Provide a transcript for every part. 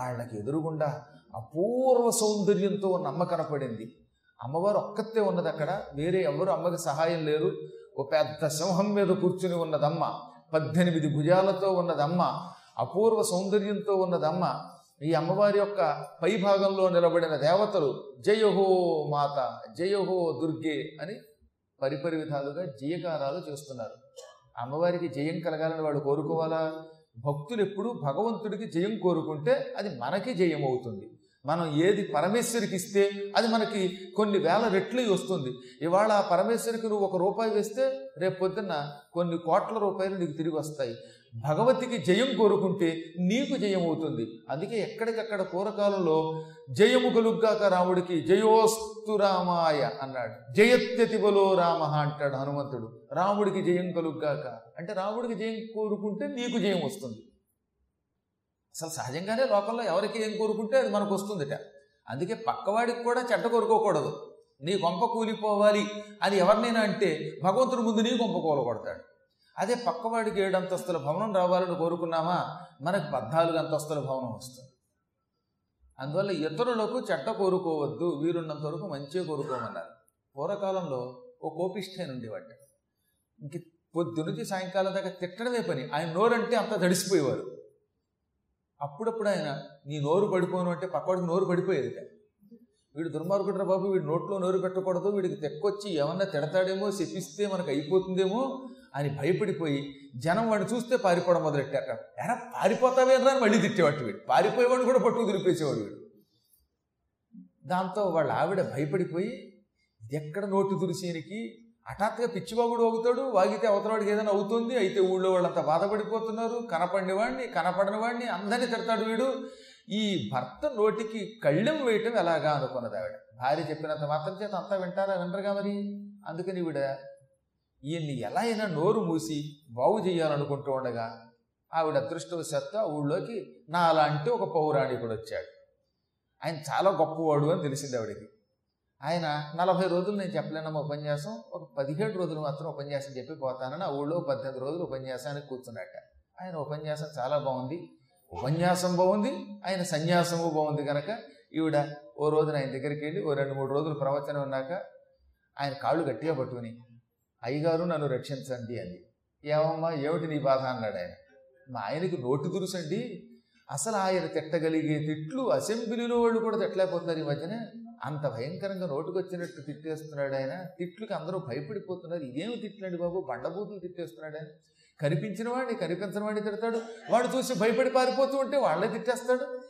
వాళ్ళకి ఎదురుగుండా అపూర్వ సౌందర్యంతో ఉన్న అమ్మ కనపడింది అమ్మవారు ఒక్కతే ఉన్నది అక్కడ. వేరే ఎవరు అమ్మకి సహాయం లేరు. ఓ పెద్ద సింహం మీద కూర్చుని ఉన్నదమ్మ. పద్దెనిమిది భుజాలతో ఉన్నదమ్మ. అపూర్వ సౌందర్యంతో ఉన్నదమ్మ. ఈ అమ్మవారి యొక్క పై భాగంలో నిలబడిన దేవతలు జయహో మాత జయహో దుర్గే అని పరిపరి విధాలుగా జయకారాలు చేస్తున్నారు. అమ్మవారికి జయం కలగాలని వాడు కోరుకోవాలా? భక్తులు ఎప్పుడు భగవంతుడికి జయం కోరుకుంటే అది మనకి జయం అవుతుంది మనం ఏది పరమేశ్వరికి ఇస్తే అది మనకి కొన్ని వేల రెట్లు వస్తుంది. ఇవాళ ఆ పరమేశ్వరికి నువ్వు ఒక రూపాయి వేస్తే రేపు పొద్దున్న కొన్ని కోట్ల రూపాయలు నీకు తిరిగి వస్తాయి. భగవతికి జయం కోరుకుంటే నీకు జయం అవుతుంది. అందుకే ఎక్కడికక్కడ పూర్వకాలంలో జయము గలుగ్గాక రాముడికి జయోస్తు రామాయ అన్నాడు. జయత్యతి బలో రామ అంటాడు హనుమంతుడు. రాముడికి జయం కలుగ్గాక. అంటే రాముడికి జయం కోరుకుంటే నీకు జయం వస్తుంది. అసలు సహజంగానే లోకంలో ఎవరికి ఏం కోరుకుంటే అది మనకు వస్తుందిట. అందుకే పక్కవాడికి కూడా చెడ్డ కోరుకోకూడదు. నీ గొంప కూలిపోవాలి అని ఎవరినైనా అంటే భగవంతుడి ముందు నీ గొంప కూలగొడతాడు. అదే పక్కవాడికి ఏడు అంతస్తుల భవనం రావాలని కోరుకున్నామా? మనకు పద్నాలుగు అంతస్తుల భవనం వస్తుంది. అందువల్ల ఇతరులకు చెడ్డ కోరుకోవద్దు వీరున్నంత వరకు మంచిగా కోరుకోమన్నారు. పూర్వకాలంలో ఓ కోపిష్ఠైన ఉండేవాడు. ఇంక పొద్దు నుంచి సాయంకాలం దాకా తిట్టడమే పని. ఆయన నోరంటే అంత తడిసిపోయేవారు. అప్పుడప్పుడు ఆయన నీ నోరు పడిపోను అంటే పక్కవాడికి నోరు పడిపోయేది వీడు దుర్మార్గుడు బాబు వీడి నోట్లో నోరు పెట్టకూడదు వీడికి తెక్కొచ్చి ఏమన్నా తిడతాడేమో శపిస్తే మనకు అయిపోతుందేమో అని భయపడిపోయి జనం వాడిని చూస్తే పారిపోవడం మొదలెట్టారట. ఎరా పారిపోతావేనరా అని మళ్ళీ తిట్టేవాడు వీడు. పారిపోయేవాడిని కూడా పట్టుకు దురిపేసేవాడు వీడు. దాంతో వాళ్ళ ఆవిడ భయపడిపోయి ఎక్కడ నోటు దురిసేనికి? హఠాత్తుగా పిచ్చిబాబుడు అవుతాడు వాగితే అవతలవాడికి ఏదైనా అవుతుంది అయితే ఊళ్ళో వాళ్ళంతా బాధపడిపోతున్నారు కనపడిన వాడిని కనపడని వాడిని అందరినీ తిడతాడు వీడు. ఈ భర్త నోటికి కళ్ళెం వేయటం ఎలాగా అనుకున్నది ఆవిడ. భార్య చెప్పినంత మాత్రం చేత అంతా వింటారా వినరుగా మరి? అందుకని ఈవిడ ఈయన్ని ఎలా అయినా నోరు మూసి బాగు చేయాలనుకుంటూ ఉండగా ఆవిడ అదృష్టవశాత్తు ఆ ఊళ్ళోకి నా అలాంటి ఒక పౌరాణికుడు వచ్చాడు. ఆయన చాలా గొప్పవాడు అని తెలిసింది ఆవిడకి. ఆయన నలభై రోజులు నేను చెప్పలేనమ్మ ఉపన్యాసం ఒక పదిహేడు రోజులు మాత్రం ఉపన్యాసం చెప్పి పోతానని ఆ ఊళ్ళో పద్దెనిమిది రోజులు ఉపన్యాసానికి కూర్చున్నట్ట. ఆయన ఉపన్యాసం చాలా బాగుంది. ఉపన్యాసం బాగుంది ఆయన సన్యాసము బాగుంది కనుక ఈవిడ ఓ రోజున ఆయన దగ్గరికి వెళ్ళి ఓ రెండు మూడు రోజులు ప్రవచనం ఉన్నాక ఆయన కాళ్ళు గట్టిగా పట్టుకుని అయ్యగారు నన్ను రక్షించండి అంది. ఏమమ్మా ఏమిటి నీ బాధ? అన్నాడు ఆయన. మా ఆయనకి నోటు దురుసండి. అసలు ఆయన తిట్టగలిగే తిట్లు అసెంబ్లీలో వాళ్ళు కూడా తిట్టలేకపోతున్నారు ఈ మధ్యన. అంత భయంకరంగా నోటుకొచ్చినట్టు తిట్టేస్తున్నాడు ఆయన. తిట్లుకి అందరూ భయపడిపోతున్నారు. ఇదేమి తిట్లండి బాబు? బండబూతులు తిట్టేస్తున్నాడు ఆయన. కనిపించిన వాడిని కనిపించిన వాడిని తిడతాడు. వాడు చూసి భయపడి పారిపోతూ ఉంటే వాళ్ళే తిట్టేస్తాడు.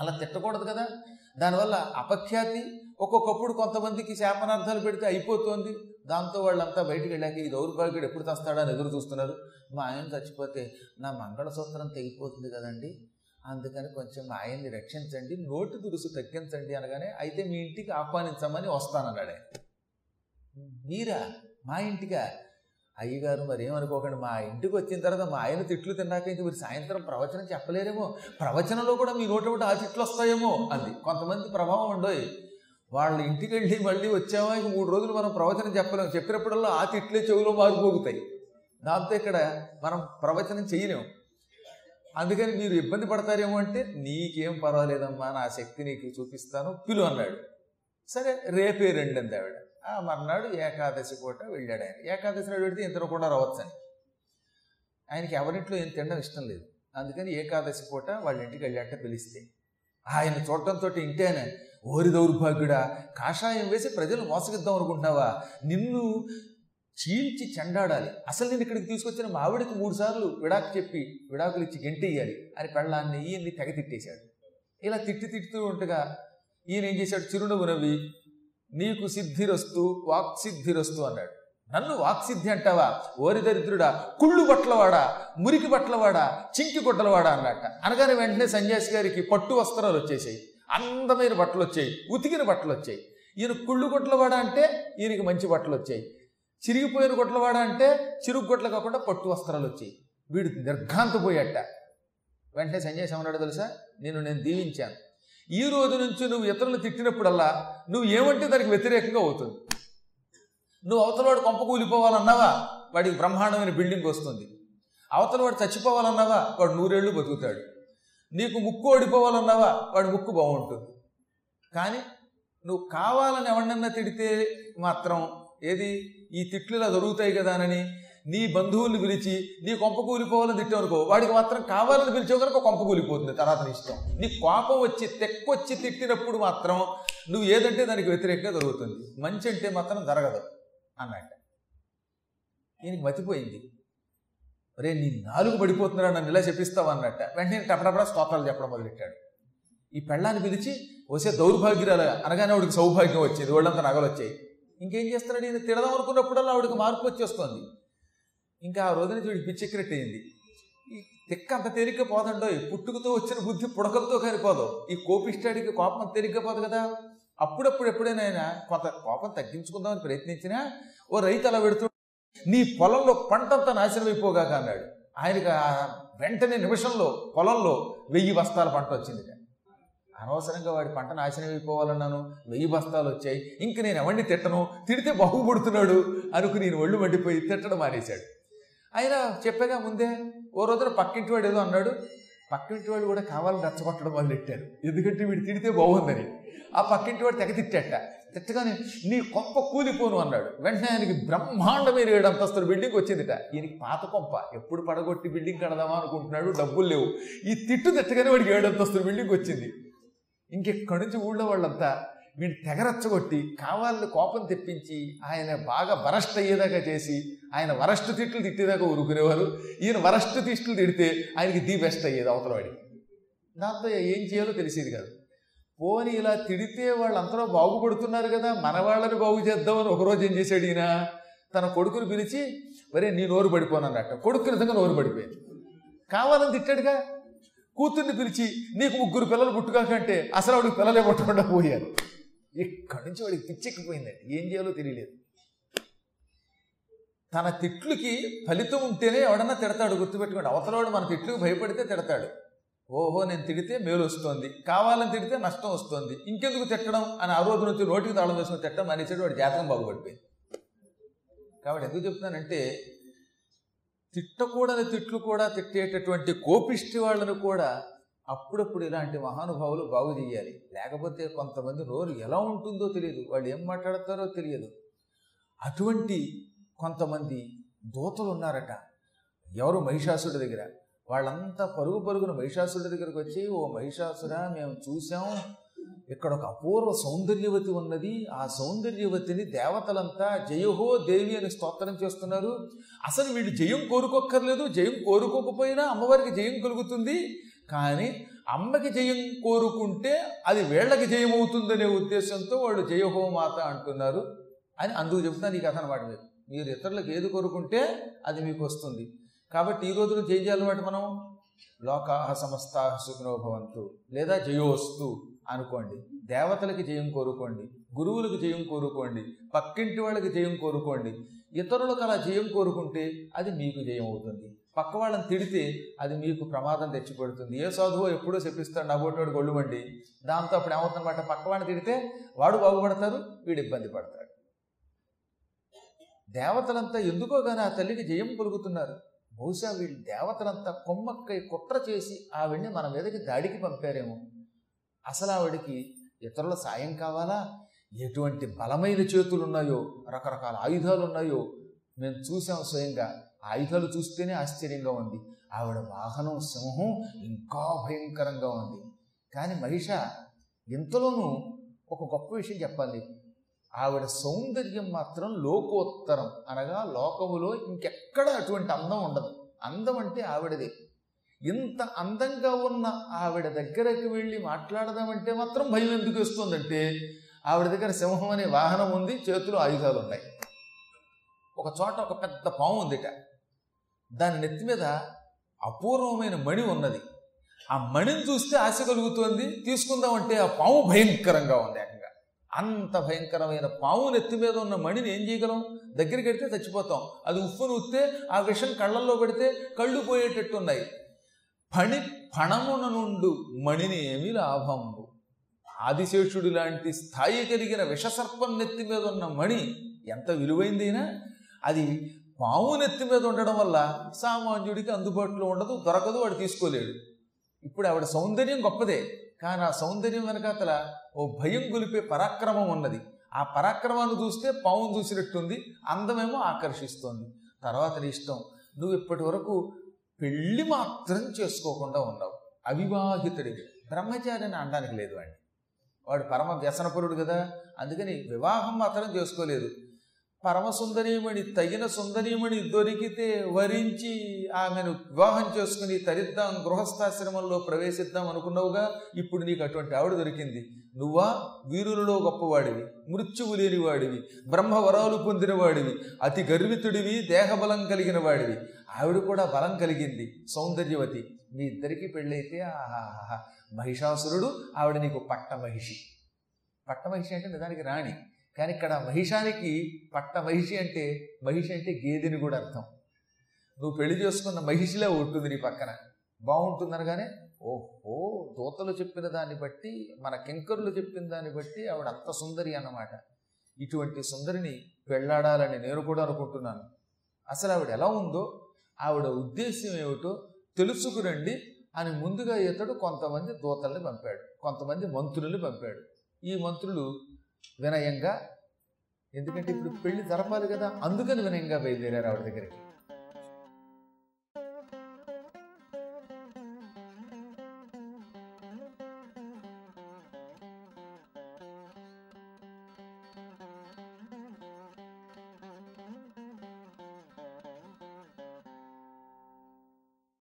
అలా తిట్టకూడదు కదా. దానివల్ల అపఖ్యాతి ఒక్కొక్కప్పుడు కొంతమందికి శాపనార్థాలు పెడితే అయిపోతుంది. దాంతో వాళ్ళంతా బయటికి వెళ్ళాక ఈ దౌర్భాగ్యుడు ఎప్పుడు తెస్తాడని ఎదురు చూస్తున్నారు. మా ఆయన చచ్చిపోతే నా మంగళసూత్రం తెగిపోతుంది కదండి. అందుకని కొంచెం మా ఆయన్ని రక్షించండి నోటి దురుసు తగ్గించండి అనగానే అయితే మీ ఇంటికి ఆహ్వానించమని వస్తానన్నాడు. ఆయన మీరా? మా ఇంటికా? అయ్యగారు మరి ఏమనుకోకండి మా ఇంటికి వచ్చిన తర్వాత మా ఆయన తిట్లు తిన్నాక ఇంక మీరు సాయంత్రం ప్రవచనం చెప్పలేరేమో ప్రవచనంలో కూడా మీ నోటి ఒకటి ఆ తిట్లు వస్తాయేమో అంది. కొంతమంది ప్రభావం ఉండోయి వాళ్ళ ఇంటికి వెళ్ళి మళ్ళీ వచ్చామా? ఇంక మూడు రోజులు మనం ప్రవచనం చెప్పలేము చెప్పినప్పుడల్లా ఆ తిట్లే చెవులో మారిపోగుతాయి దాంతో ఇక్కడ మనం ప్రవచనం చేయలేము అందుకని మీరు ఇబ్బంది పడతారేమో అంటే నీకేం పర్వాలేదమ్మా నా శక్తి నీకు చూపిస్తాను పిలు అన్నాడు. సరే రేపే రండి అంది ఆవిడ ఆ మర్నాడు ఏకాదశి పూట వెళ్ళాడు ఆయన. ఏకాదశి నాడు పెడితే ఇంతలో కూడా రావచ్చని ఆయనకి ఎవరింట్లో ఏం తినడం ఇష్టం లేదు. అందుకని ఏకాదశి పూట వాళ్ళ ఇంటికి వెళ్ళాట పిలిస్తే. ఆయన చూడటంతో ఇంటేనే ఓరి దౌర్భాగ్యుడా కాషాయం వేసి ప్రజలు మోసగిద్దాం అనుకుంటున్నావా? నిన్ను చీల్చి చెండాడాలి. అసలు నేను ఇక్కడికి తీసుకొచ్చిన మా ఆవిడకి మూడు సార్లు విడాకు చెప్పి విడాకులు ఇచ్చి గెంటేయాలి అని పెళ్ళాన్ని ఈయన్ని తెగ తిట్టేశాడు. ఇలా తిట్టి తిట్టుతూ ఉండగా ఈయన ఏం చేశాడు? చిరునవ్వు నవ్వి నీకు సిద్ధిరస్తు వాక్సిద్ధిరస్తు అన్నాడు. నన్ను వాక్సిద్ధి అంటావా? ఓరి దరిద్రుడా కుళ్ళు బట్టలవాడా మురికి బట్టలవాడా చింకి గుడ్డలవాడా అన్నట్ట. అనగానే వెంటనే సన్యాసి గారికి పట్టు వస్త్రాలు వచ్చేసాయి అందమైన బట్టలు వచ్చాయి ఉతికిన బట్టలు వచ్చాయి ఈయన కుళ్ళు గుడ్లవాడా అంటే ఈయనకి మంచి బట్టలు వచ్చాయి చిరిగిపోయిన గుడ్లవాడా అంటే చిరుగు గుడ్లు కాకుండా పట్టు వస్త్రాలు వచ్చాయి. వీడు నిర్ఘాంతపోయాట. వెంటనే సన్యాసి ఏమన్నాడు తెలుసా? నేను నేను దీవించాను. ఈ రోజు నుంచి నువ్వు ఇతరులు తిట్టినప్పుడల్లా నువ్వు ఏమంటే దానికి వ్యతిరేకంగా అవుతుంది. నువ్వు అవతలవాడు కొంప కూలిపోవాలన్నావా? వాడికి బ్రహ్మాండమైన బిల్డింగ్ వస్తుంది. అవతలవాడు చచ్చిపోవాలన్నావా? వాడు నూరేళ్ళు బతుకుతాడు. నీకు ముక్కు ఓడిపోవాలన్నావా? వాడి ముక్కు బాగుంటుంది. కానీ నువ్వు కావాలని ఎవరినన్నా తిడితే మాత్రం ఏది? ఈ తిట్లు ఇలా దొరుకుతాయి కదా అని నీ బంధువుల్ని పిలిచి నీ కొంప కూలిపోవాలని తిట్టావనుకో వాడికి మాత్రం కావాలని పిలిచే కనుక కొంప కూలిపోతుంది తర్వాత నీ ఇష్టం. నీ కోపం వచ్చి తెక్కొచ్చి తిట్టినప్పుడు మాత్రం నువ్వు ఏదంటే దానికి వ్యతిరేకంగా దొరుకుతుంది. మంచి అంటే మాత్రం జరగదు అన్నట్ట ఈయనకి మతిపోయింది. రే నీ నాలుగు పడిపోతున్నాడు నన్ను ఇలా చెప్పిస్తావు అన్నట్ట. వెంటనే టపటపడా స్తోత్రాలు చెప్పడం మొదలెట్టాడు ఈ పెళ్ళాన్ని పిలిచి వసే దౌర్భాగ్యురాలు అనగానే వాడికి సౌభాగ్యం వచ్చేది వాళ్ళంతా నగలు వచ్చాయి ఇంకేం చేస్తున్నాడు ఈయన తిడదాం అనుకున్నప్పుడల్లా ఆవిడకి మార్పు వచ్చేస్తుంది. ఇంకా ఆ రోజున చూడు పిచ్చెక్కినట్టు అయింది ఈ తిక్క అంత తేలిక పోదండో పుట్టుకతో వచ్చిన బుద్ధి పుడకలతో కారిపోదు ఈ కోపిష్టాడికి కోపం అంత తేలిగ్గా పోదు కదా. అప్పుడప్పుడు ఎప్పుడైనా ఆయన కొంత కోపం తగ్గించుకుందామని ప్రయత్నించినా ఓ రైతు అలా పెడుతూ నీ పొలంలో పంటంతా నాశనం అయిపోగాక అన్నాడు. ఆయనకు వెంటనే నిమిషంలో పొలంలో వెయ్యి బస్తాల పంట వచ్చింది అనవసరంగా వాడి పంట నాశనం అయిపోవాలన్నాను. వెయ్యి బస్తాలు వచ్చాయి. ఇంక నేను ఎవరిని తిట్టను? తిడితే బాగుపడుతున్నాడు అనుకుని నేను ఒళ్ళు మండిపోయి తిట్టడం మానేశాడు. ఆయన చెప్పేగా ముందే ఓ రోజున పక్కింటి వాడు ఏదో అన్నాడు పక్కింటి వాడు కూడా కావాలని రచ్చగొట్టడం వాళ్ళు తిట్టారు ఎందుకంటే వీడు తిడితే బాగుందని. ఆ పక్కింటి వాడు తెగ తిట్టాట. తిట్టగానే నీ కొంప కూలిపోను అన్నాడు. వెంటనే ఆయనకి బ్రహ్మాండమైన ఏడు అంతస్తుల బిల్డింగ్ వచ్చిందిట. ఈయనకి పాత కొంప. ఎప్పుడు పడగొట్టి బిల్డింగ్ కడదామా అనుకుంటున్నాడు? డబ్బులు లేవు. ఈ తిట్టు తిట్టగానే వాడికి ఏడు అంతస్తుల బిల్డింగ్ వచ్చింది. ఇంకెక్కడి నుంచి ఊళ్ళో వాళ్ళంతా వీడిని తెగరచ్చగొట్టి కావాలని కోపం తెప్పించి ఆయన బాగా వరస్ట్ అయ్యేదాకా చేసి ఆయన వరస్ట్ తిట్లు తిట్టేదాకా ఊరుకునేవారు. ఈయన వరస్ట్ తిట్లు తిడితే ఆయనకి ది బెస్ట్ అయ్యేది అవతలవాడి. దాంతో ఏం చేయాలో తెలిసేది కాదు. పోని ఇలా తిడితే వాళ్ళంతలో బాగుపడుతున్నారు కదా మన వాళ్ళని బాగు చేద్దామని ఒకరోజు ఏం చేశాడు ఈయన? తన కొడుకుని పిలిచి వరే నీ నోరు పడిపోనన్నట్ట. కొడుకు నిజంగా నోరు పడిపోయింది. కావాలని తిట్టాడుగా? కూతుర్ని పిలిచి నీకు ముగ్గురు పిల్లలు పుట్టుకాకంటే అసలు వాడికి పిల్లలే పుట్టకుండా పోయారు? ఇక్కడి నుంచి వాడికి పిచ్చెక్కిపోయిందండి. ఏం చేయాలో తెలియలేదు. తన తిట్లుకి ఫలితం ఉంటేనే ఎవడన్నా తిడతాడు గుర్తుపెట్టుకోండి. అవతలవాడు మన తిట్లుకి భయపడితే తిడతాడు. ఓహో నేను తిడితే మేలు వస్తుంది కావాలని తిడితే నష్టం వస్తుంది. ఇంకెందుకు తిట్టడం అని ఆ రోజు నుంచి నోటికి తాళం వేసుకుని తిట్టడం అనేసాడు వాడు జాతకం బాగుపడిపోయింది. కాబట్టి ఎందుకు చెప్తున్నానంటే తిట్టకూడని తిట్లు కూడా తిట్టేటటువంటి కోపిష్టి వాళ్ళను కూడా అప్పుడప్పుడు ఇలాంటి మహానుభావులు బాగు చేయాలి. లేకపోతే కొంతమంది నోరు ఎలా ఉంటుందో తెలియదు. వాళ్ళు ఏం మాట్లాడతారో తెలియదు. అటువంటి కొంతమంది దూతలు ఉన్నారట. ఎవరు మహిషాసుడి దగ్గర? వాళ్ళంతా పరుగు పరుగున మహిషాసుడి దగ్గరకు వచ్చి ఓ మహిషాసురా మేము చూసాం ఇక్కడ ఒక అపూర్వ సౌందర్యవతి ఉన్నది. ఆ సౌందర్యవతిని దేవతలంతా జయహో దేవి అని స్తోత్రం చేస్తున్నారు. అసలు వీళ్ళు జయం కోరుకోక్కర్లేదు. జయం కోరుకోకపోయినా అమ్మవారికి జయం కలుగుతుంది. కానీ అమ్మకి జయం కోరుకుంటే అది వీళ్ళకి జయం అవుతుందనే ఉద్దేశంతో వాళ్ళు జయహో మాత అంటున్నారు అని అందుకు చెప్తున్నాను ఈ కథ అనమాట మీరు మీరు ఇతరులకు ఏది కోరుకుంటే అది మీకు వస్తుంది. కాబట్టి ఈ రోజున జయ చేయాలన్నమాట మనం? లోకాహ సమస్తాహ సుఖనోభవంతు లేదా జయోస్తు. అనుకోండి. దేవతలకి జయం కోరుకోండి. గురువులకు జయం కోరుకోండి. పక్కింటి వాళ్ళకి జయం కోరుకోండి. ఇతరులకు అలా జయం కోరుకుంటే అది మీకు జయం అవుతుంది. పక్క వాళ్ళని తిడితే అది మీకు ప్రమాదం తెచ్చిపెడుతుంది. ఏ సాధువో ఎప్పుడో చెప్పిస్తాడు నవ్వోటోడు గొళ్ళుమండి దాంతో అప్పుడు ఏమవుతుందన్నమాట? పక్క వాళ్ళని తిడితే వాడు బాగుపడతారు వీడు ఇబ్బంది పడతాడు. దేవతలంతా ఎందుకో కానీ ఆ తల్లికి జయం కలుగుతున్నారు. బహుశా వీళ్ళు దేవతలంతా కొమ్మక్కై కుట్ర చేసి ఆవిడ్ని మన మీదకి దాడికి పంపారేమో. అసలు ఆవిడకి ఇతరుల సాయం కావాలా? ఎటువంటి బలమైన చేతులు ఉన్నాయో రకరకాల ఆయుధాలు ఉన్నాయో మేము చూసాం స్వయంగా. ఆయుధాలు చూస్తేనే ఆశ్చర్యంగా ఉంది. ఆవిడ వాహనం సింహం ఇంకా భయంకరంగా ఉంది. కానీ మహిష ఇంతలోనూ ఒక గొప్ప విషయం చెప్పాలి. ఆవిడ సౌందర్యం మాత్రం లోకోత్తరం అనగా లోకములో ఇంకెక్కడ అటువంటి అందం ఉండదు. అందం అంటే ఆవిడదే. ఇంత అందంగా ఉన్న ఆవిడ దగ్గరకు వెళ్ళి మాట్లాడదామంటే మాత్రం భయం ఎందుకు వస్తుందంటే ఆవిడ దగ్గర సింహం అనే వాహనం ఉంది చేతులు ఆయుధాలు ఉన్నాయి. ఒక చోట ఒక పెద్ద పాము ఉందిట. దాని నెత్తి మీద అపూర్వమైన మణి ఉన్నది. ఆ మణిని చూస్తే ఆశ కలుగుతోంది తీసుకుందామంటే ఆ పాము భయంకరంగా ఉంది ఏకంగా. అంత భయంకరమైన పాము నెత్తి మీద ఉన్న మణిని ఏం చేయగలం? దగ్గరికి వెడితే చచ్చిపోతాం. అది ఉప్పును ఉత్తే ఆ విషం కళ్ళల్లో పెడితే కళ్ళు పోయేటట్టు ఉన్నాయి పణి పణమున నుండు మణిని ఏమి లాభంబు ఆదిశేషుడు లాంటి స్థాయి కలిగిన విషసర్పం నెత్తి మీద ఉన్న మణి ఎంత విలువైందైనా అది పాము నెత్తి మీద ఉండడం వల్ల సామాన్యుడికి అందుబాటులో ఉండదు దొరకదు వాడు తీసుకోలేడు. ఇప్పుడు ఆవిడ సౌందర్యం గొప్పదే. కానీ ఆ సౌందర్యం వెనకాతల ఓ భయం గొలిపే పరాక్రమం ఉన్నది. ఆ పరాక్రమాన్ని చూస్తే పావును చూసినట్టుంది అందమేమో ఆకర్షిస్తోంది. తర్వాత నీ ఇష్టం. నువ్వు ఇప్పటి వరకు పెళ్ళి మాత్రం చేసుకోకుండా ఉండవు. అవివాహితుడివి. బ్రహ్మచారి అని అనడానికి లేదు వాడిని వాడు పరమ వ్యసనపరుడు కదా. అందుకని వివాహం మాత్రం చేసుకోలేదు. పరమ సుందరీమణి తగిన సుందరీమణి దొరికితే వరించి ఆమెను వివాహం చేసుకుని తరిద్దాం గృహస్థాశ్రమంలో ప్రవేశిద్దాం అనుకున్నావుగా ఇప్పుడు నీకు అటువంటి ఆవిడ దొరికింది. నువ్వా వీరులలో గొప్పవాడివి మృత్యువు లేనివాడివి బ్రహ్మవరాలు పొందినవాడివి అతి గర్వితుడివి దేహబలం కలిగిన వాడివి ఆవిడ కూడా బలం కలిగింది సౌందర్యవతి. మీ ఇద్దరికి పెళ్ళైతే ఆహాహా మహిషాసురుడు ఆవిడ నీకు పట్ట మహిషి పట్ట మహిషి అంటే నిజానికి రాణి. కానీ ఇక్కడ మహిషానికి పట్ట మహిషి అంటే మహిషి అంటే గేదెని కూడా అర్థం. నువ్వు పెళ్ళి చేసుకున్న మహిషిలా ఉంటుంది నీ పక్కన. బాగుంటుంది అనగానే ఓహో దూతలు చెప్పిన దాన్ని బట్టి మన కింకరులు చెప్పిన దాన్ని బట్టి ఆవిడ అంత సుందరి అన్నమాట. ఇటువంటి సుందరిని పెళ్ళాడాలని నేను కూడా అనుకుంటున్నాను. అసలు ఆవిడ ఎలా ఉందో ఆవిడ ఉద్దేశ్యం ఏమిటో తెలుసుకురండి అని ముందుగా ఇతడు కొంతమంది దూతల్ని పంపాడు కొంతమంది మంత్రుల్ని పంపాడు. ఈ మంత్రులు వినయంగా ఎందుకంటే ఇప్పుడు పెళ్ళి జరపాలి కదా అందుకని వినయంగా బయలుదేరారు ఆవిడ దగ్గరికి.